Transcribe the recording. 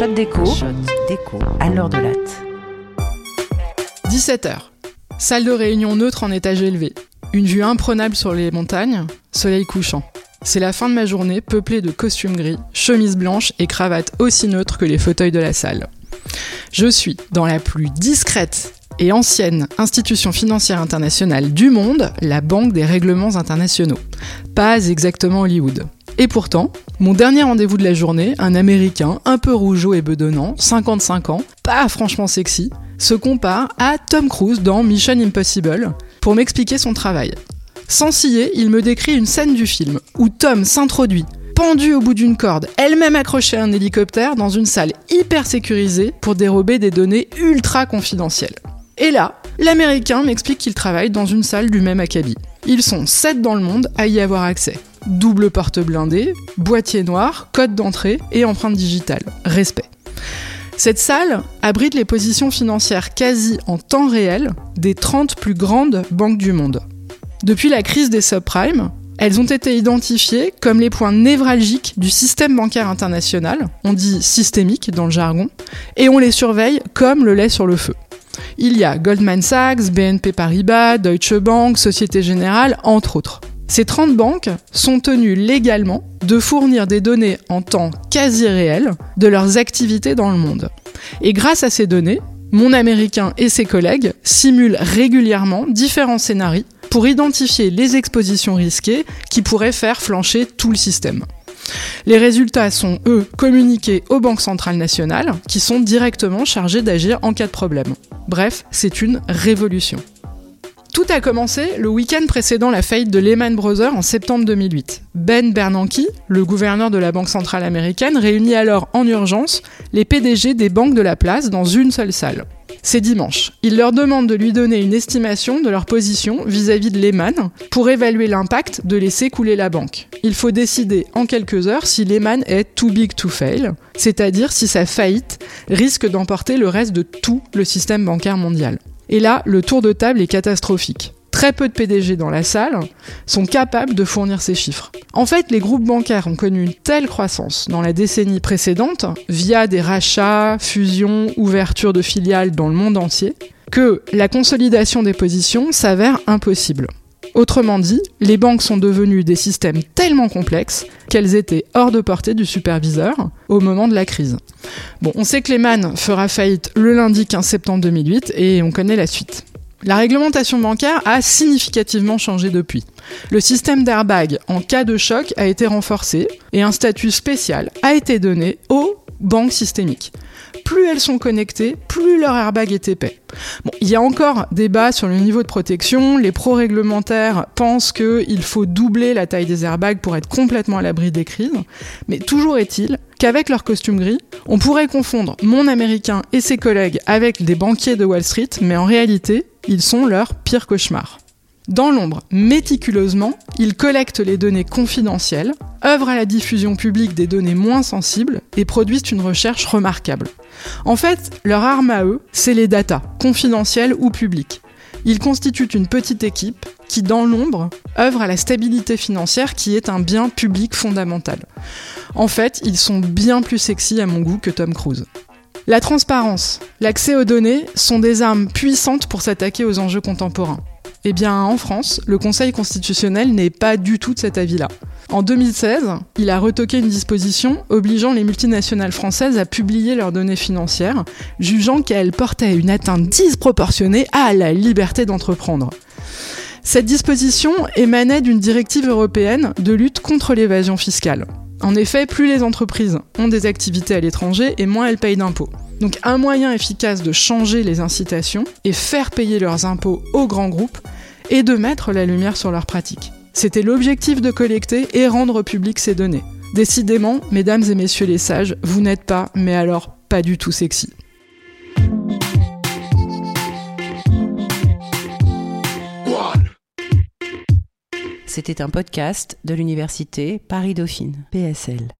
Shot déco. Shot déco. À l'heure de latte. 17h. Salle de réunion neutre en étage élevé. Une vue imprenable sur les montagnes, soleil couchant. C'est la fin de ma journée peuplée de costumes gris, chemises blanches et cravates aussi neutres que les fauteuils de la salle. Je suis dans la plus discrète et ancienne institution financière internationale du monde, la Banque des règlements internationaux. Pas exactement Hollywood. Et pourtant, mon dernier rendez-vous de la journée, un Américain un peu rougeau et bedonnant, 55 ans, pas franchement sexy, se compare à Tom Cruise dans Mission Impossible pour m'expliquer son travail. Sans scier, il me décrit une scène du film où Tom s'introduit, pendu au bout d'une corde, elle-même accrochée à un hélicoptère dans une salle hyper sécurisée pour dérober des données ultra confidentielles. Et là, l'Américain m'explique qu'il travaille dans une salle du même acabit. Ils sont 7 dans le monde à y avoir accès. Double porte blindée, boîtier noir, code d'entrée et empreinte digitale. Respect. Cette salle abrite les positions financières quasi en temps réel des 30 plus grandes banques du monde. Depuis la crise des subprimes, elles ont été identifiées comme les points névralgiques du système bancaire international, on dit systémique dans le jargon, et on les surveille comme le lait sur le feu. Il y a Goldman Sachs, BNP Paribas, Deutsche Bank, Société Générale, entre autres. Ces 30 banques sont tenues légalement de fournir des données en temps quasi réel de leurs activités dans le monde. Et grâce à ces données, mon Américain et ses collègues simulent régulièrement différents scénarios pour identifier les expositions risquées qui pourraient faire flancher tout le système. Les résultats sont, eux, communiqués aux banques centrales nationales, qui sont directement chargées d'agir en cas de problème. Bref, c'est une révolution. Tout a commencé le week-end précédant la faillite de Lehman Brothers en septembre 2008. Ben Bernanke, le gouverneur de la Banque centrale américaine, réunit alors en urgence les PDG des banques de la place dans une seule salle. C'est dimanche. Il leur demande de lui donner une estimation de leur position vis-à-vis de Lehman pour évaluer l'impact de laisser couler la banque. Il faut décider en quelques heures si Lehman est too big to fail, c'est-à-dire si sa faillite risque d'emporter le reste de tout le système bancaire mondial. Et là, le tour de table est catastrophique. Très peu de PDG dans la salle sont capables de fournir ces chiffres. En fait, les groupes bancaires ont connu une telle croissance dans la décennie précédente, via des rachats, fusions, ouvertures de filiales dans le monde entier, que la consolidation des positions s'avère impossible. Autrement dit, les banques sont devenues des systèmes tellement complexes qu'elles étaient hors de portée du superviseur au moment de la crise. Bon, on sait que Lehman fera faillite le lundi 15 septembre 2008 et on connaît la suite. La réglementation bancaire a significativement changé depuis. Le système d'airbag en cas de choc a été renforcé et un statut spécial a été donné aux banques systémiques plus elles sont connectées, plus leur airbag est épais. Il y a encore débat sur le niveau de protection. Les pro-réglementaires pensent qu'il faut doubler la taille des airbags pour être complètement à l'abri des crises. Mais toujours est-il qu'avec leur costume gris, on pourrait confondre mon américain et ses collègues avec des banquiers de Wall Street, mais en réalité, ils sont leur pire cauchemar. Dans l'ombre, méticuleusement, ils collectent les données confidentielles, œuvrent à la diffusion publique des données moins sensibles et produisent une recherche remarquable. En fait, leur arme à eux, c'est les datas, confidentielles ou publiques. Ils constituent une petite équipe qui, dans l'ombre, œuvre à la stabilité financière qui est un bien public fondamental. En fait, ils sont bien plus sexy à mon goût que Tom Cruise. La transparence, l'accès aux données sont des armes puissantes pour s'attaquer aux enjeux contemporains. Eh bien, en France, le Conseil constitutionnel n'est pas du tout de cet avis-là. En 2016, il a retoqué une disposition obligeant les multinationales françaises à publier leurs données financières, jugeant qu'elles portaient une atteinte disproportionnée à la liberté d'entreprendre. Cette disposition émanait d'une directive européenne de lutte contre l'évasion fiscale. En effet, plus les entreprises ont des activités à l'étranger et moins elles payent d'impôts. Donc un moyen efficace de changer les incitations et faire payer leurs impôts aux grands groupes et de mettre la lumière sur leurs pratiques. C'était l'objectif de collecter et rendre publiques ces données. Décidément, mesdames et messieurs les sages, vous n'êtes pas, mais alors pas du tout sexy. C'était un podcast de l'université Paris-Dauphine, PSL.